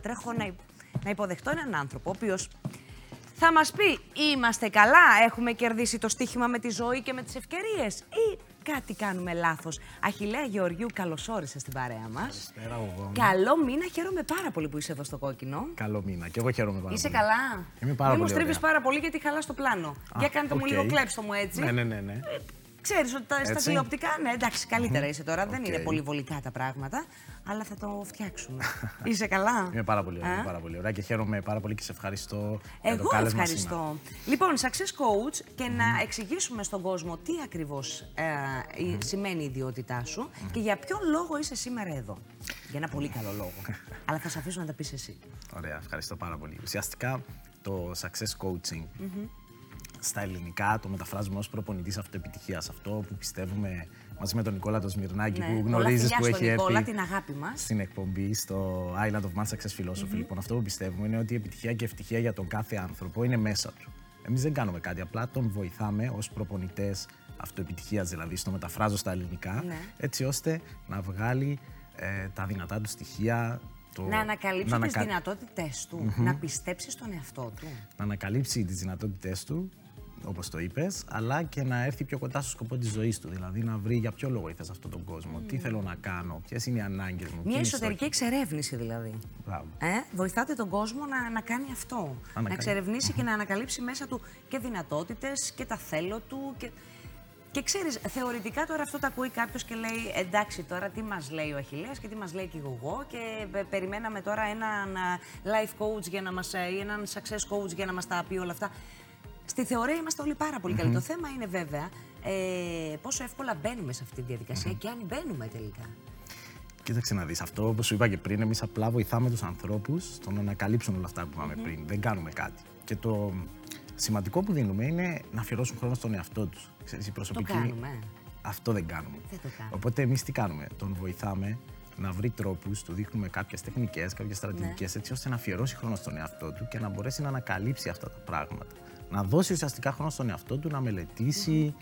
τρέχω τώρα, τρέχω να, να υποδεχτώ έναν άνθρωπο, ο οποίος θα μας πει, είμαστε καλά, έχουμε κερδίσει το στοίχημα με τη ζωή και με τις ευκαιρίες ή κάτι κάνουμε λάθος. Αχιλέα Γεωργιού, καλώς όρισες στην παρέα μας. Καλησπέρα, εγώ. Καλό μήνα, χαίρομαι πάρα πολύ που είσαι εδώ στο κόκκινο. Καλό μήνα. Και εγώ χαίρομαι πάρα Είσαι πολύ. καλά; Είμαι πάρα Μην μου πολύ στρίβεις ωραία. πάρα πολύ γιατί χαλάς το πλάνο. Για κάντε μου οκ. λίγο κλέψτε μου έτσι. Ναι, ναι, ναι. ναι. Ξέρεις ότι τα, στα Έτσι. τηλεοπτικά, ναι, εντάξει, καλύτερα είσαι τώρα. Δεν Οκ. είναι πολύ βολικά τα πράγματα, αλλά θα το φτιάξουμε. είσαι καλά; Είμαι πάρα πολύ ωραία, Α; πάρα πολύ ωραία και χαίρομαι πάρα πολύ και σε ευχαριστώ για το Εγώ κάλεσμα ευχαριστώ. σήμερα. Λοιπόν, success coach και να εξηγήσουμε στον κόσμο τι ακριβώς ε, η- σημαίνει η ιδιότητά σου και για ποιο λόγο είσαι σήμερα εδώ. Για ένα πολύ καλό λόγο. Αλλά θα σε αφήσω να τα πεις εσύ. Ωραία, ευχαριστώ πάρα πολύ. Ουσιαστικά το success coaching στα ελληνικά το μεταφράζουμε ως προπονητής αυτοεπιτυχίας. Αυτό που πιστεύουμε μαζί με τον Νικόλα τον Σμυρνάκη Ναι, που πολλά γνωρίζεις φιλιά που στον έχει Νικόλα, έρθει την αγάπη μας. στην εκπομπή στο Island of Man Success Philosophy. Λοιπόν, αυτό που πιστεύουμε είναι ότι η επιτυχία και ευτυχία για τον κάθε άνθρωπο είναι μέσα του. Εμείς δεν κάνουμε κάτι, απλά τον βοηθάμε ως προπονητές αυτοεπιτυχίας, δηλαδή στο μεταφράζω στα ελληνικά, Ναι. έτσι ώστε να βγάλει ε, τα δυνατά του στοιχεία, το, Να ανακαλύψει να τις ανακα- δυνατότητές του, να πιστέψει στον εαυτό του. να ανακαλύψει τις δυνατότητές του, όπως το είπες, αλλά και να έρθει πιο κοντά στο σκοπό της ζωής του. Δηλαδή να βρει για ποιο λόγο ήρθα σε αυτόν τον κόσμο, τι θέλω να κάνω, ποιες είναι οι ανάγκες μου. ποιοι Μια είναι οι εσωτερική στόχοι. εξερεύνηση δηλαδή. Μπράβο. Ε, βοηθάτε τον κόσμο να, να κάνει αυτό. Να Ανακαλύ- εξερευνήσει και να ανακαλύψει μέσα του και δυνατότητες και τα θέλω του. Και, και ξέρεις, θεωρητικά τώρα αυτό το ακούει κάποιος και λέει εντάξει τώρα τι μας λέει ο Αχιλέας και τι μας λέει και εγώ και πε- περιμέναμε τώρα έναν α, life coach για να μας, ε, ή έναν success coach για να μας τα πει όλα αυτά. Στη θεωρία είμαστε όλοι πάρα πολύ καλοί. Το θέμα είναι βέβαια ε, πόσο εύκολα μπαίνουμε σε αυτή τη διαδικασία και αν μπαίνουμε τελικά. Κοίταξε να δεις, αυτό όπως σου είπα και πριν, εμείς απλά βοηθάμε τους ανθρώπους στο να ανακαλύψουν όλα αυτά που είπαμε πριν. Δεν κάνουμε κάτι. Και το σημαντικό που δίνουμε είναι να αφιερώσουν χρόνο στον εαυτό τους. Ξέρεις, η προσωπική... κάνουμε. Αυτό δεν κάνουμε. Δεν το κάνουμε. Οπότε εμείς τι κάνουμε, τον βοηθάμε να βρει τρόπους, του δείχνουμε κάποιες τεχνικές, κάποιες στρατηγικές, Ναι. έτσι ώστε να αφιερώσει χρόνο στον εαυτό του και να μπορέσει να ανακαλύψει αυτά τα πράγματα. Να δώσει ουσιαστικά χρόνο στον εαυτό του, να μελετήσει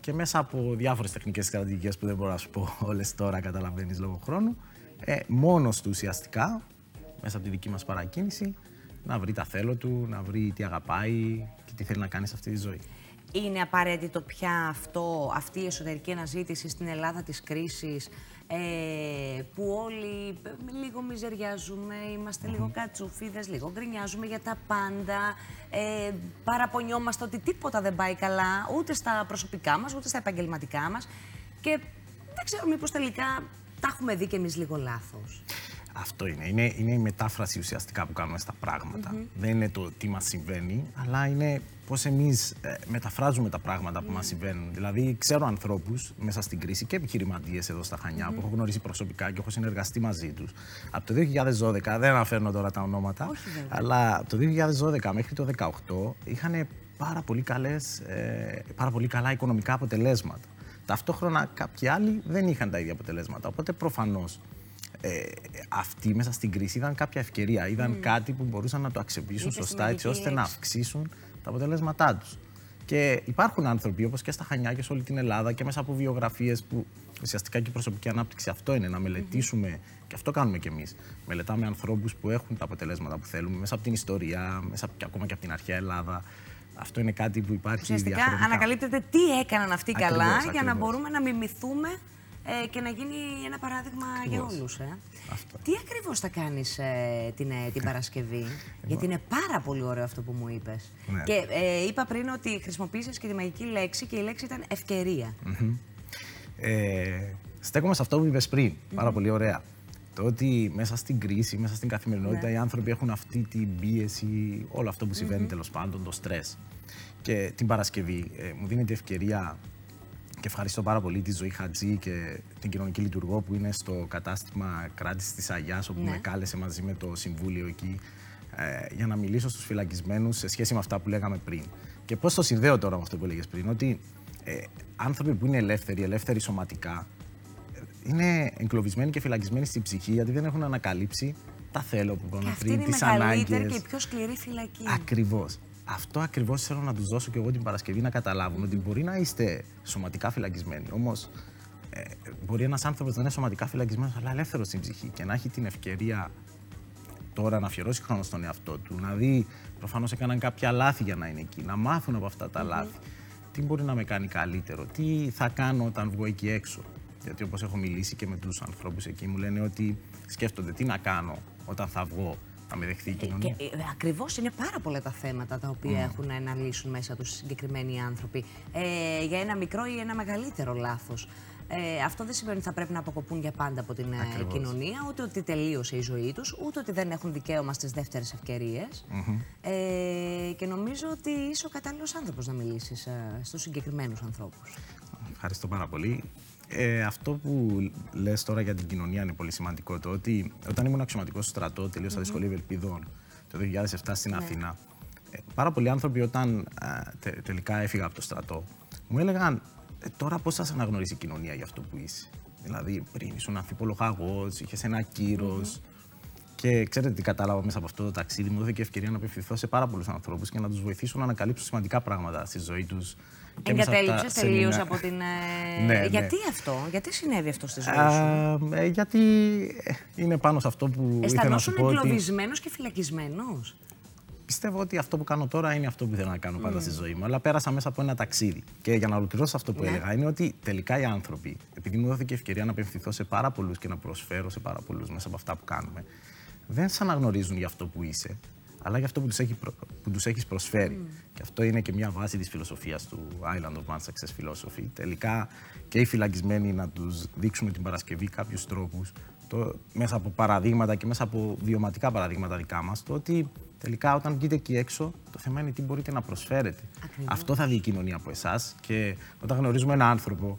και μέσα από διάφορες τεχνικές και στρατηγικές που δεν μπορώ να σου πω όλες τώρα, καταλαβαίνεις λόγω χρόνου, ε, μόνος του ουσιαστικά, μέσα από τη δική μας παρακίνηση, να βρει τα θέλω του, να βρει τι αγαπάει και τι θέλει να κάνει σε αυτή τη ζωή. Είναι απαραίτητο πια αυτό, αυτή η εσωτερική αναζήτηση στην Ελλάδα της κρίσης ε, που όλοι ε, λίγο μιζεριάζουμε, είμαστε λίγο κατσούφιδες, λίγο γκρινιάζουμε για τα πάντα, ε, παραπονιόμαστε ότι τίποτα δεν πάει καλά ούτε στα προσωπικά μας, ούτε στα επαγγελματικά μας και δεν ξέρω μήπως τελικά τα έχουμε δει και εμείς λίγο λάθος. Αυτό είναι. είναι. Είναι η μετάφραση ουσιαστικά που κάνουμε στα πράγματα. Δεν είναι το τι μας συμβαίνει, αλλά είναι πώς εμείς ε, μεταφράζουμε τα πράγματα που μας συμβαίνουν. Δηλαδή, ξέρω ανθρώπους μέσα στην κρίση και επιχειρηματίες εδώ στα Χανιά που έχω γνωρίσει προσωπικά και έχω συνεργαστεί μαζί τους. Από το 2012, δεν αναφέρνω τώρα τα ονόματα, Όχι, βέβαια. αλλά από το 2012 μέχρι το 2018 είχαν πάρα πολύ, καλές, ε, πάρα πολύ καλά οικονομικά αποτελέσματα. Ταυτόχρονα κάποιοι άλλοι δεν είχαν τα ίδια αποτελέσματα. Οπότε προφανώς ε, αυτοί μέσα στην κρίση είδαν κάποια ευκαιρία, είδαν κάτι που μπορούσαν να το αξιοποιήσουν Είπες τη σωστά έτσι μαγική ώστε να λέξη. αυξήσουν τα αποτελέσματά τους. Και υπάρχουν άνθρωποι όπως και στα Χανιά και σε όλη την Ελλάδα και μέσα από βιογραφίες που ουσιαστικά και η προσωπική ανάπτυξη αυτό είναι, να μελετήσουμε και αυτό κάνουμε κι εμείς. Μελετάμε ανθρώπους που έχουν τα αποτελέσματα που θέλουμε μέσα από την ιστορία, μέσα από, και ακόμα και από την αρχαία Ελλάδα. Αυτό είναι κάτι που υπάρχει Ουσιαστικά διαχρονικά. ανακαλύπτετε τι έκαναν αυτοί καλά Ακριβώς, για να ακριβώς. μπορούμε να μιμηθούμε ε, και να γίνει ένα παράδειγμα για Ακριβώς. όλους. Ε. Αυτό. Τι ακριβώς θα κάνεις ε, την, ε, την Παρασκευή, γιατί είναι πάρα πολύ ωραίο αυτό που μου είπες. Ναι. Και ε, είπα πριν ότι χρησιμοποίησες και τη μαγική λέξη και η λέξη ήταν ευκαιρία. Ε, στέκομαι σε αυτό που είπες πριν. Πάρα πολύ ωραία. Το ότι μέσα στην κρίση, μέσα στην καθημερινότητα, Ναι. οι άνθρωποι έχουν αυτή την πίεση, όλο αυτό που συμβαίνει τέλος πάντων, το στρες. Και την Παρασκευή ε, μου δίνεται ευκαιρία και ευχαριστώ πάρα πολύ τη Ζωή Χατζή και την κοινωνική λειτουργό που είναι στο κατάστημα κράτησης της Αγιάς, όπου Ναι. με κάλεσε μαζί με το Συμβούλιο εκεί ε, για να μιλήσω στους φυλακισμένους σε σχέση με αυτά που λέγαμε πριν. Και πώς το συνδέω τώρα με αυτό που έλεγες πριν, ότι ε, άνθρωποι που είναι ελεύθεροι, ελεύθεροι σωματικά, ε, είναι εγκλωβισμένοι και φυλακισμένοι στην ψυχή γιατί δεν έχουν ανακαλύψει τα θέλω που Και είπαμε αυτή πριν, είναι η τις μεγαλύτερη ανάγκες. και η πιο σκληρή φυλακή. Ακριβώς. Αυτό ακριβώς θέλω να τους δώσω και εγώ την Παρασκευή να καταλάβουν ότι μπορεί να είστε σωματικά φυλακισμένοι. Όμως ε, μπορεί ένας άνθρωπος να είναι σωματικά φυλακισμένος αλλά ελεύθερος στην ψυχή και να έχει την ευκαιρία τώρα να αφιερώσει χρόνο στον εαυτό του, να δει προφανώς έκαναν κάποια λάθη για να είναι εκεί, να μάθουν από αυτά τα λάθη. Τι μπορεί να με κάνει καλύτερο, τι θα κάνω όταν βγω εκεί έξω. Γιατί όπως έχω μιλήσει και με τους ανθρώπους εκεί, μου λένε ότι σκέφτονται τι να κάνω όταν θα βγω, θα με δεχθεί η κοινωνία. Και, ε, ακριβώς είναι πάρα πολλά τα θέματα τα οποία έχουν να λύσουν μέσα τους συγκεκριμένοι άνθρωποι. Ε, για ένα μικρό ή ένα μεγαλύτερο λάθος. Ε, αυτό δεν σημαίνει ότι θα πρέπει να αποκοπούν για πάντα από την ε, κοινωνία, ούτε ότι τελείωσε η ζωή τους, ούτε ότι δεν έχουν δικαίωμα στις δεύτερες ευκαιρίες. Ε, και νομίζω ότι είσαι ο κατάλληλος άνθρωπος να μιλήσεις ε, στους συγκεκριμένους ανθρώπους. Ευχαριστώ πάρα πολύ. Ε, αυτό που λες τώρα για την κοινωνία είναι πολύ σημαντικό. Το ότι όταν ήμουν αξιωματικός στο στρατό, τελείωσα mm-hmm. τη σχολή Ευελπίδων το 2007 στην ναι. Αθήνα. Ε, πάρα πολλοί άνθρωποι όταν τε, τελικά έφυγα από το στρατό, μου έλεγαν ε, τώρα πώς θα σε αναγνωρίσει η κοινωνία για αυτό που είσαι; Δηλαδή, πριν ήσουν αμφιπολογαγό, είχες ένα κύρος. Και ξέρετε τι κατάλαβα μέσα από αυτό το ταξίδι, μου δόθηκε ευκαιρία να απευθυνθώ σε πάρα πολλούς ανθρώπους και να τους βοηθήσω να ανακαλύψουν σημαντικά πράγματα στη ζωή τους. Εγκατέλειψες τελείως από την. Ε, ναι, ναι, γιατί αυτό, γιατί συνέβη αυτό στη ζωή σου; Ε, γιατί είναι πάνω σε αυτό που. ήθελα να σου πω. εγκλωβισμένο ότι... και φυλακισμένος; Πιστεύω ότι αυτό που κάνω τώρα είναι αυτό που ήθελα να κάνω πάντα στη ζωή μου. Αλλά πέρασα μέσα από ένα ταξίδι. Και για να ολοκληρώσω αυτό που ναι. έλεγα, είναι ότι τελικά οι άνθρωποι, επειδή μου δόθηκε ευκαιρία να απευθυνθώ σε πάρα πολλούς και να προσφέρω σε πάρα πολλούς μέσα από αυτά που κάνουμε, δεν σε αναγνωρίζουν για αυτό που είσαι, αλλά για αυτό που τους έχει, τους έχεις προσφέρει. Mm. Και αυτό είναι και μια βάση της φιλοσοφίας του Island of Man Success Philosophy. Τελικά και οι φυλακισμένοι να τους δείξουμε την Παρασκευή κάποιους τρόπους, μέσα από παραδείγματα και μέσα από βιωματικά παραδείγματα δικά μας, το ότι Τελικά, όταν βγείτε εκεί έξω, το θέμα είναι τι μπορείτε να προσφέρετε. Αυτό θα δει η κοινωνία από εσάς. Και όταν γνωρίζουμε έναν άνθρωπο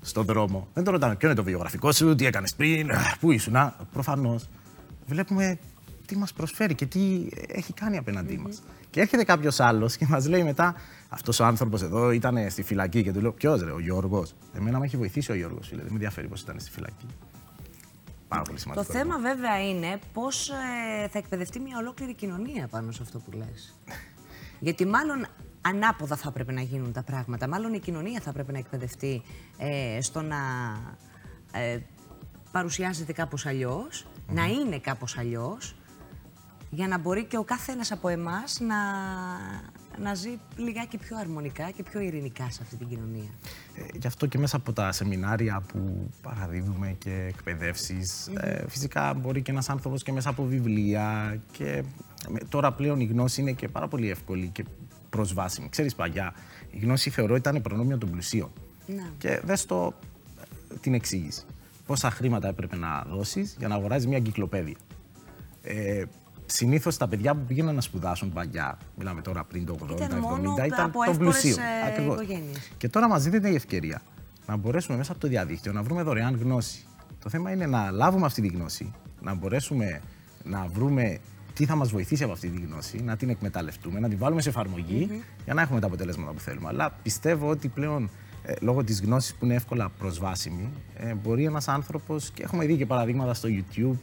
στον δρόμο, δεν τον ρωτάμε ποιο είναι το βιογραφικό σου, τι έκανες πριν, πού ήσουν. Προφανώς βλέπουμε τι μας προσφέρει και τι έχει κάνει απέναντί mm-hmm. μας. Και έρχεται κάποιος άλλος και μας λέει μετά, αυτός ο άνθρωπος εδώ ήταν στη φυλακή και του λέω: Ποιος ρε, ο Γιώργος; Εμένα με έχει βοηθήσει ο Γιώργος, φίλε. Δεν με ενδιαφέρει πώς ήταν στη φυλακή πάρα πολύ σημαντικό. Το θέμα βέβαια είναι πώς ε, θα εκπαιδευτεί μια ολόκληρη κοινωνία πάνω σε αυτό που λες. Γιατί μάλλον ανάποδα θα έπρεπε να γίνουν τα πράγματα. Μάλλον η κοινωνία θα έπρεπε να εκπαιδευτεί ε, στο να ε, παρουσιάζεται κάπως να είναι κάπως αλλιώς, για να μπορεί και ο κάθε ένας από εμάς να, να ζει λιγάκι πιο αρμονικά και πιο ειρηνικά σε αυτή την κοινωνία. Ε, γι' αυτό και μέσα από τα σεμινάρια που παραδίδουμε και εκπαιδεύσεις, ε, φυσικά μπορεί και ένας άνθρωπος και μέσα από βιβλία. Και τώρα πλέον η γνώση είναι και πάρα πολύ εύκολη και προσβάσιμη. Ξέρεις, παλιά η γνώση θεωρώ ήταν προνόμιο των πλουσίων. Να. Και δες το ε, την εξήγηση. Πόσα χρήματα έπρεπε να δώσεις για να αγοράζεις μια εγκυκλοπαίδεια. Ε, Συνήθως τα παιδιά που πήγαιναν να σπουδάσουν παλιά, μιλάμε τώρα πριν το 80-70, ήταν το πλουσίο. Ακριβώς. Και τώρα μας δίνεται η ευκαιρία να μπορέσουμε μέσα από το διαδίκτυο να βρούμε δωρεάν γνώση. Το θέμα είναι να λάβουμε αυτή τη γνώση, να μπορέσουμε να βρούμε τι θα μας βοηθήσει από αυτή τη γνώση, να την εκμεταλλευτούμε, να την βάλουμε σε εφαρμογή mm-hmm. για να έχουμε τα αποτελέσματα που θέλουμε. Αλλά πιστεύω ότι πλέον ε, λόγω της γνώσης που είναι εύκολα προσβάσιμη, ε, μπορεί ένας άνθρωπος, και έχουμε δει και παραδείγματα στο YouTube,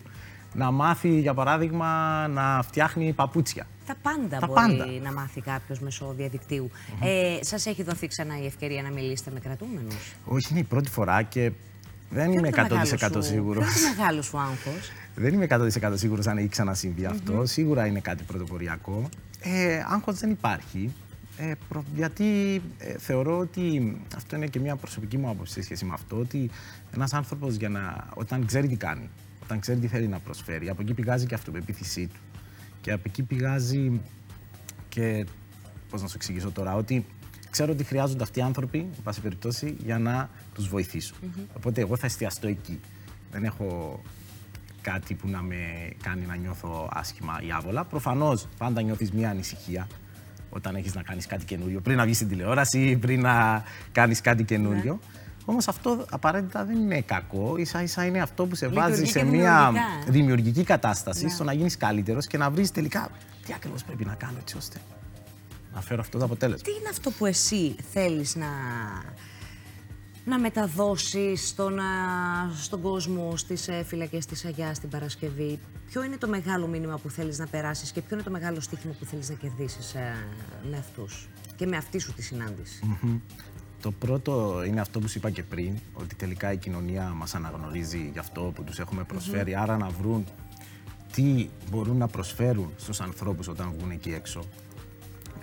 να μάθει, για παράδειγμα, να φτιάχνει παπούτσια. Τα πάντα μπορεί να μάθει κάποιος μέσω διαδικτύου. Mm-hmm. Ε, Σας έχει δοθεί ξανά η ευκαιρία να μιλήσετε με κρατούμενους; Όχι, είναι η πρώτη φορά και δεν είμαι 100% σίγουρος. Ποιο είναι μεγάλο σου άγχος. Δεν είμαι 100% σίγουρος αν έχει ξανασυμβεί mm-hmm. αυτό. Σίγουρα είναι κάτι πρωτοποριακό. Ε, άγχος δεν υπάρχει. Ε, προ, γιατί ε, θεωρώ ότι αυτό είναι και μια προσωπική μου άποψη σε σχέση με αυτό, ότι ένας άνθρωπος για να, όταν ξέρει τι κάνει, όταν ξέρει τι θέλει να προσφέρει. Από εκεί πηγάζει και η αυτοπεποίθησή του. Και από εκεί πηγάζει και. Πώς να σου εξηγήσω τώρα, ότι ξέρω ότι χρειάζονται αυτοί οι άνθρωποι, εν πάση περιπτώσει, για να τους βοηθήσω. Οπότε εγώ θα εστιαστώ εκεί. Δεν έχω κάτι που να με κάνει να νιώθω άσχημα ή άβολα. Προφανώς πάντα νιώθεις μια ανησυχία όταν έχεις να κάνεις κάτι καινούριο. Πριν να βγεις στην τηλεόραση, πριν να κάνεις κάτι καινούριο. Ναι. Όμως αυτό απαραίτητα δεν είναι κακό. σα ίσα είναι αυτό που σε βάζει σε μια δημιουργική κατάσταση, ναι. στο να γίνεις καλύτερος και να βρεις τελικά τι ακριβώς πρέπει να κάνω έτσι ώστε να φέρω αυτό το αποτέλεσμα. Τι είναι αυτό που εσύ θέλεις να, να μεταδώσεις στον, στον κόσμο στις ε, φυλακές της Αγιάς την Παρασκευή, Ποιο είναι το μεγάλο μήνυμα που θέλεις να περάσεις και ποιο είναι το μεγάλο στίχημα που θέλεις να κερδίσεις ε, με αυτούς και με αυτή σου τη συνάντηση; Το πρώτο είναι αυτό που σου είπα και πριν, ότι τελικά η κοινωνία μας αναγνωρίζει για αυτό που τους έχουμε προσφέρει, άρα να βρουν τι μπορούν να προσφέρουν στους ανθρώπους όταν βγουν εκεί έξω.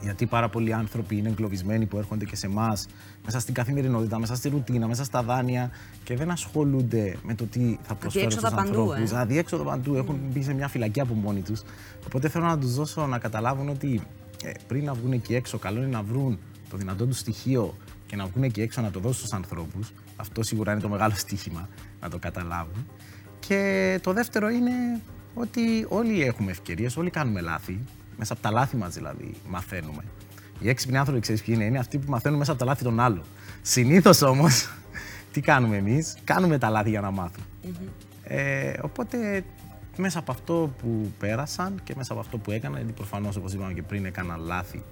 Γιατί πάρα πολλοί άνθρωποι είναι εγκλωβισμένοι που έρχονται και σε εμάς μέσα στην καθημερινότητα, μέσα στη ρουτίνα, μέσα στα δάνεια και δεν ασχολούνται με το τι θα προσφέρουν στους ανθρώπους. Ε. Αδιέξοδο παντού. Έχουν μπει σε μια φυλακή από μόνοι τους. Οπότε θέλω να τους δώσω να καταλάβουν ότι ε, πριν να βγουν εκεί έξω, καλό είναι να βρουν το δυνατό τους στοιχείο και να βγουν εκεί έξω να το δώσουν στους ανθρώπους. Αυτό σίγουρα είναι το μεγάλο στοίχημα να το καταλάβουν. Και το δεύτερο είναι ότι όλοι έχουμε ευκαιρίες, όλοι κάνουμε λάθη. Μέσα από τα λάθη μας δηλαδή μαθαίνουμε. Οι έξυπνοι άνθρωποι, ξέρεις ποιοι είναι, είναι αυτοί που μαθαίνουν μέσα από τα λάθη των άλλων. Συνήθως όμως, τι κάνουμε εμείς, κάνουμε τα λάθη για να μαθουμε Ε, οπότε μέσα από αυτό που πέρασαν και μέσα από αυτό που έκαναν, γιατί προφανώς όπως είπαμε και πριν, έκαναν λάθη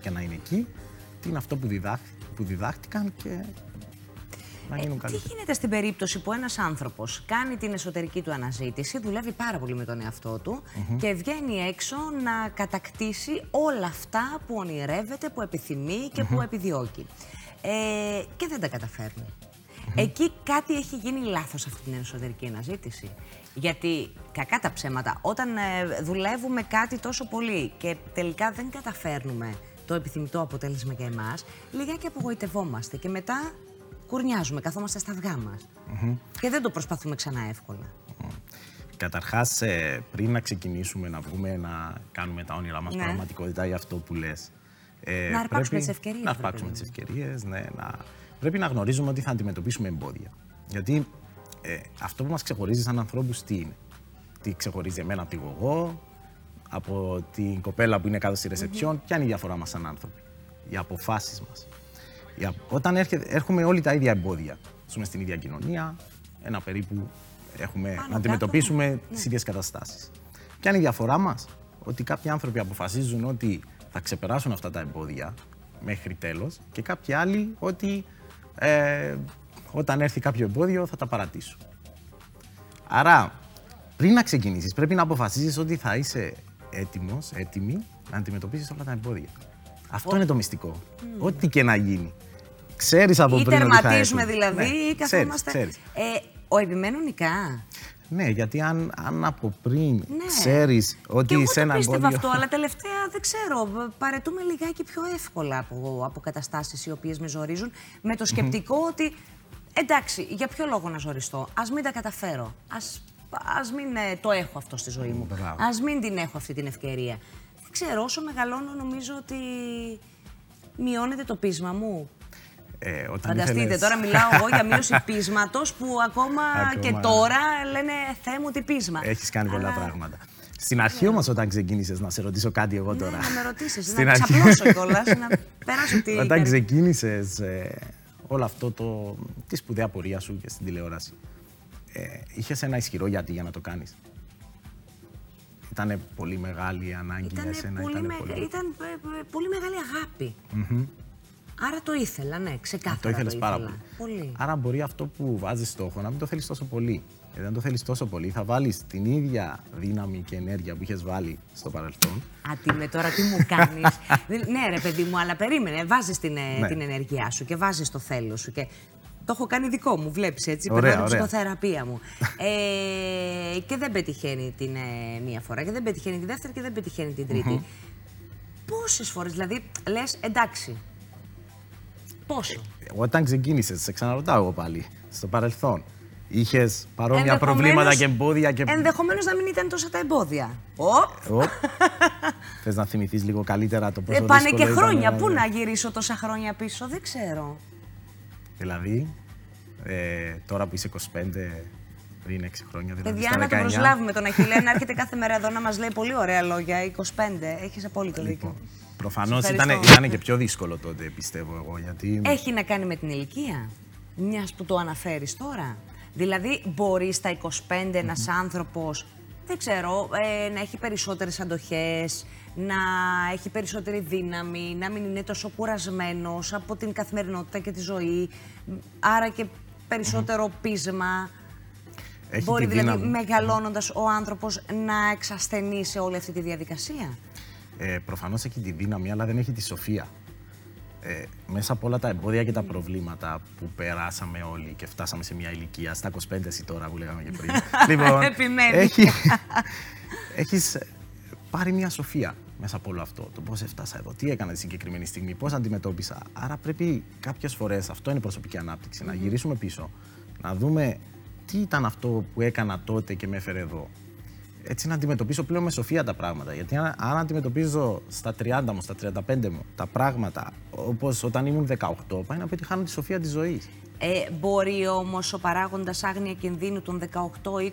και να είναι εκεί, τι είναι αυτό που, που διδάχτηκαν και να γίνουν ε, Τι γίνεται στην περίπτωση που ένας άνθρωπος κάνει την εσωτερική του αναζήτηση, δουλεύει πάρα πολύ με τον εαυτό του και βγαίνει έξω να κατακτήσει όλα αυτά που ονειρεύεται, που επιθυμεί και που επιδιώκει. Ε, και δεν τα καταφέρνει. Εκεί κάτι έχει γίνει λάθος αυτή την εσωτερική αναζήτηση. Γιατί, κακά τα ψέματα, όταν ε, δουλεύουμε κάτι τόσο πολύ και τελικά δεν καταφέρνουμε το επιθυμητό αποτέλεσμα για εμάς, λιγάκι απογοητευόμαστε και μετά κουρνιάζουμε, καθόμαστε στα αυγά μας. Και δεν το προσπαθούμε ξανά εύκολα. Καταρχάς, ε, πριν να ξεκινήσουμε να βγούμε να κάνουμε τα όνειρά μας ναι. πραγματικότητα για αυτό που λες. Ε, να αρπάξουμε τις ευκαιρίες. Να αρπάξουμε τις ευκαιρίες, ναι. Να... Πρέπει να γνωρίζουμε ότι θα αντιμετωπίσουμε εμπόδια. Γιατί ε, αυτό που μας ξεχωρίζει σαν ανθρώπους τι είναι; Τι ξεχωρίζει εμένα από τη γογό, από την κοπέλα που είναι κάτω στη ρεσεψιόν, ποια είναι η διαφορά μας σαν άνθρωποι; Οι αποφάσεις μας. Όταν έρχομαι όλοι τα ίδια εμπόδια, ζούμε στην ίδια κοινωνία, ένα περίπου έχουμε να αντιμετωπίσουμε ναι. τις ίδιες καταστάσεις. Ποια είναι η διαφορά μας, ότι κάποιοι άνθρωποι αποφασίζουν ότι θα ξεπεράσουν αυτά τα εμπόδια μέχρι τέλος και κάποιοι άλλοι ότι ε, όταν έρθει κάποιο εμπόδιο θα τα παρατήσουν. Άρα, πριν να ξεκινήσεις, πρέπει να αποφασίσει ότι θα είσαι έτοιμος, έτοιμη να αντιμετωπίσεις όλα τα εμπόδια. Αυτό είναι το μυστικό. Ό,τι και να γίνει. Ξέρεις από πριν. Ή τερματίζουμε δηλαδή, ναι, ή καθόμαστε. Ξέρεις, Ε, ο επιμένουν νικά. Ναι, γιατί αν, αν από πριν ναι. ξέρεις ότι και σε ένα πίστευα αυτό, αλλά τελευταία δεν ξέρω. Παρετούμε λιγάκι πιο εύκολα από, από καταστάσεις οι οποίες με ζορίζουν, με το σκεπτικό ότι εντάξει, για ποιο λόγο να ζοριστώ, ας μην τα καταφέρω. Α μην ε, το έχω αυτό στη ζωή μου. Α μην την έχω αυτή την ευκαιρία. Δεν ξέρω, όσο μεγαλώνω νομίζω ότι μειώνεται το πείσμα μου. Ε, όταν Φανταστείτε, ήθελες... τώρα μιλάω εγώ για μείωση πείσματος που ακόμα, και τώρα λένε Θεέ μου τι πείσμα. Έχεις κάνει πολλά πράγματα. Στην αρχή ναι. όμως, όταν ξεκίνησες, να σε ρωτήσω κάτι εγώ ναι, τώρα. Ναι, να με ρωτήσεις, να αρχή... ξαπλώσω κιόλας, να περάσω τι. Όταν ξεκίνησες ε, όλο αυτό το. τη σπουδαία πορεία σου και στην τηλεόραση, ε, είχες ένα ισχυρό γιατί για να το κάνεις; Ήταν πολύ μεγάλη ανάγκη για εσένα. Πολύ ήταν, πολύ... ήταν ε, ε, πολύ μεγάλη αγάπη. Mm Άρα το ήθελα, ναι, ξεκάθαρα. Το ήθελες πάρα πολύ. πολύ. Άρα μπορεί αυτό που βάζεις στόχο να μην το θέλεις τόσο πολύ. Γιατί αν το θέλεις τόσο πολύ, θα βάλεις την ίδια δύναμη και ενέργεια που είχες βάλει στο παρελθόν. Α, τι με τώρα, τι μου κάνεις; ναι, ρε παιδί μου, αλλά περίμενε. Βάζεις την, ε, ναι. την ενέργειά σου και βάζεις το θέλω σου. Και το έχω κάνει δικό μου, βλέπεις έτσι. Ωραία, την ψυχοθεραπεία μου. ε, και δεν πετυχαίνει την ε, μία φορά και δεν πετυχαίνει τη δεύτερη και δεν πετυχαίνει την τρίτη. Mm-hmm. Πόσες φορές δηλαδή λες, εντάξει, Πόσο; Όταν ξεκίνησες, σε ξαναρωτάω εγώ πάλι, στο παρελθόν. Είχες παρόμοια προβλήματα και εμπόδια. Και... Ενδεχομένως να μην ήταν τόσα τα εμπόδια. Οπ! Θες να θυμηθείς λίγο καλύτερα το πόσο ε, Πάνε και χρόνια. Πού να γυρίσω τόσα χρόνια πίσω, δεν ξέρω. Δηλαδή, ε, τώρα που είσαι 25, πριν 6 χρόνια. Δηλαδή Παιδιά, να το προσλάβουμε τον Αχιλέα να έρχεται κάθε μέρα εδώ να μας λέει πολύ ωραία λόγια. 25, έχεις απόλυτο λοιπόν, δίκιο. Προφανώς ήταν, ήταν και πιο δύσκολο τότε, πιστεύω εγώ. Γιατί... Έχει να κάνει με την ηλικία, μιας που το αναφέρεις τώρα. Δηλαδή, μπορεί στα 25 ένας άνθρωπος, δεν ξέρω, ε, να έχει περισσότερες αντοχές, να έχει περισσότερη δύναμη, να μην είναι τόσο κουρασμένος από την καθημερινότητα και τη ζωή, άρα και περισσότερο πείσμα. Έχει Μπορεί δηλαδή μεγαλώνοντας ο άνθρωπος να εξασθενεί σε όλη αυτή τη διαδικασία ε, προφανώς έχει τη δύναμη, αλλά δεν έχει τη σοφία. ε, μέσα από όλα τα εμπόδια και τα προβλήματα που περάσαμε όλοι και φτάσαμε σε μια ηλικία, στα 25 εσύ τώρα που λέγαμε και πριν. λοιπόν, Επιμένεις. Έχει, έχεις πάρει μια σοφία μέσα από όλο αυτό. Το πώς έφτασα εδώ, τι έκανα τη συγκεκριμένη στιγμή, πώς αντιμετώπισα. Άρα πρέπει κάποιες φορές, αυτό είναι προσωπική ανάπτυξη, να γυρίσουμε πίσω, να δούμε τι ήταν αυτό που έκανα τότε και με έφερε εδώ έτσι να αντιμετωπίσω πλέον με σοφία τα πράγματα. Γιατί αν, αν αντιμετωπίζω στα 30 μου, στα 35 μου τα πράγματα όπως όταν ήμουν 18, πάει να πετυχάνω τη σοφία της ζωής. Ε, μπορεί όμως ο παράγοντας άγνοια κινδύνου των 18, 20,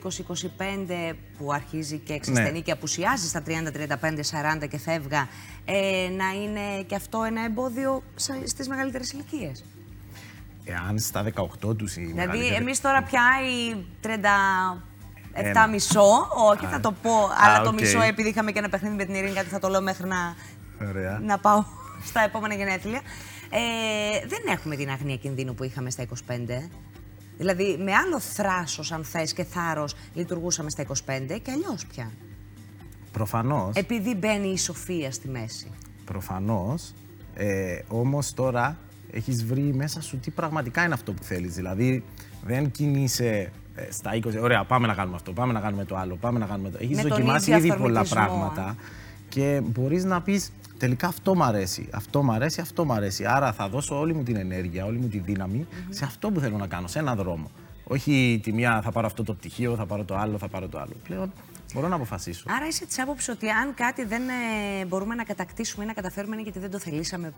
25 που αρχίζει και εξασθενεί ναι. και απουσιάζει στα 30, 35, 40 και φεύγα, ε, να είναι και αυτό ένα εμπόδιο στις μεγαλύτερες ηλικίες; Εάν στα 18 τους η Δηλαδή, εμείς τώρα πια οι 30 7 μισό. Όχι, θα το πω. αλλά το μισό, επειδή είχαμε και ένα παιχνίδι με την Ειρήνη, κάτι θα το λέω μέχρι να, να πάω στα επόμενα γενέθλια. Ε, δεν έχουμε την αγνία κινδύνου που είχαμε στα 25. Δηλαδή, με άλλο θράσος, αν θες, και θάρρος λειτουργούσαμε στα 25 και αλλιώς πια. Προφανώς. Επειδή μπαίνει η σοφία στη μέση. Προφανώς. Ε, όμως τώρα έχεις βρει μέσα σου τι πραγματικά είναι αυτό που θέλεις. Δηλαδή, δεν κινείσαι ε, στα 20, ωραία, πάμε να κάνουμε αυτό, πάμε να κάνουμε το άλλο, πάμε να κάνουμε το. Έχεις δοκιμάσει ήδη πολλά πράγματα και μπορείς να πεις τελικά αυτό μου αρέσει, αυτό μου αρέσει, αυτό μου αρέσει. Άρα θα δώσω όλη μου την ενέργεια, όλη μου τη δύναμη σε αυτό που θέλω να κάνω, σε έναν δρόμο. Όχι τη μία θα πάρω αυτό το πτυχίο, θα πάρω το άλλο, θα πάρω το άλλο. Πλέον μπορώ να αποφασίσω. Άρα είσαι της άποψης ότι αν κάτι δεν ε, μπορούμε να κατακτήσουμε ή να καταφέρουμε είναι γιατί δεν το θελήσαμε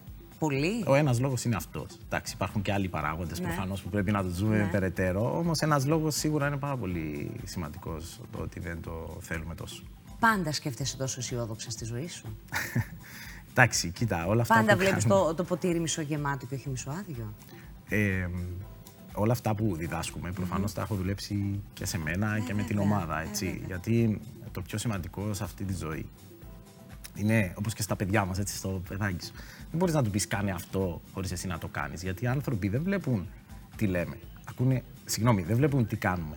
πολύ. Ο ένας λόγος είναι αυτός. Εντάξει, υπάρχουν και άλλοι παράγοντες ναι. προφανώς που πρέπει να το ζούμε ναι. περαιτέρω. Όμως ένας λόγος σίγουρα είναι πάρα πολύ σημαντικός το ότι δεν το θέλουμε τόσο. Πάντα σκέφτεσαι τόσο αισιόδοξα στη ζωή σου. Εντάξει, κοίτα, όλα αυτά. Πάντα βλέπεις το, το ποτήρι μισογεμάτο και όχι μισοάδιο. Ε, όλα αυτά που διδάσκουμε προφανώς τα έχω δουλέψει και σε μένα και με την ομάδα. Έτσι, γιατί το πιο σημαντικό σε αυτή τη ζωή είναι όπως και στα παιδιά μας, έτσι, στο παιδάκι σου. Δεν μπορείς να του πεις κάνει αυτό χωρίς εσύ να το κάνεις. Γιατί οι άνθρωποι δεν βλέπουν τι λέμε. Ακούνε, συγγνώμη, δεν βλέπουν τι κάνουμε.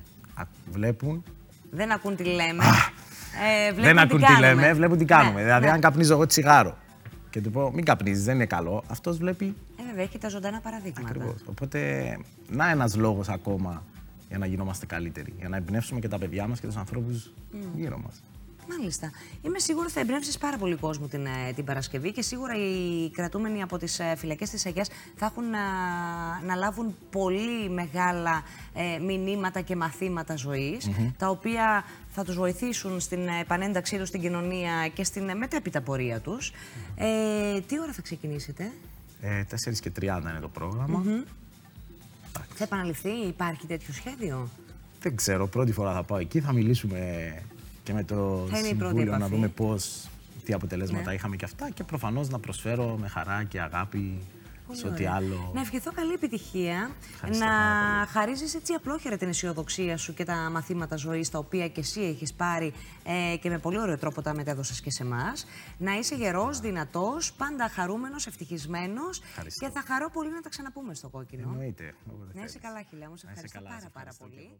Βλέπουν. Δεν ακούν τι λέμε. Ε, δεν ακούν τι, λέμε, βλέπουν τι κάνουμε. Ναι, δηλαδή, ναι. αν καπνίζω εγώ τσιγάρο και του πω μην καπνίζεις, δεν είναι καλό, αυτός βλέπει. Ε, βέβαια, έχει τα ζωντανά παραδείγματα. Ακριβώς. Οπότε, να ένας λόγος ακόμα για να γινόμαστε καλύτεροι. Για να εμπνεύσουμε και τα παιδιά μας και τους ανθρώπους mm. γύρω μας. Μάλιστα. Είμαι σίγουρη ότι θα εμπνεύσεις πάρα πολύ κόσμο την, ε, την Παρασκευή και σίγουρα οι κρατούμενοι από τις ε, φυλακές της Αγίας θα έχουν να, να λάβουν πολύ μεγάλα ε, μηνύματα και μαθήματα ζωής, τα οποία θα τους βοηθήσουν στην επανένταξή τους στην κοινωνία και στην μετέπειτα πορεία τους. Ε, τι ώρα θα ξεκινήσετε; Ε, 4 και 30 είναι το πρόγραμμα. Mm Θα επαναληφθεί, υπάρχει τέτοιο σχέδιο; Δεν ξέρω, πρώτη φορά θα πάω εκεί, θα μιλήσουμε και με το Συμβούλιο να δούμε πώς, τι αποτελέσματα ναι. είχαμε και αυτά και προφανώς να προσφέρω με χαρά και αγάπη σε ό,τι άλλο. Να ευχηθώ καλή επιτυχία. να χαρίζεις έτσι απλόχερα την αισιοδοξία σου και τα μαθήματα ζωής τα οποία και εσύ έχεις πάρει ε, και με πολύ ωραίο τρόπο τα μετέδωσες και σε εμάς. Να είσαι γερός, δυνατός, πάντα χαρούμενος, ευτυχισμένος και θα χαρώ πολύ να τα ξαναπούμε στο κόκκινο. Εννοείται. Να είσαι καλά, Χιλιά μου. Σε ευχαριστώ πάρα, πάρα πολύ.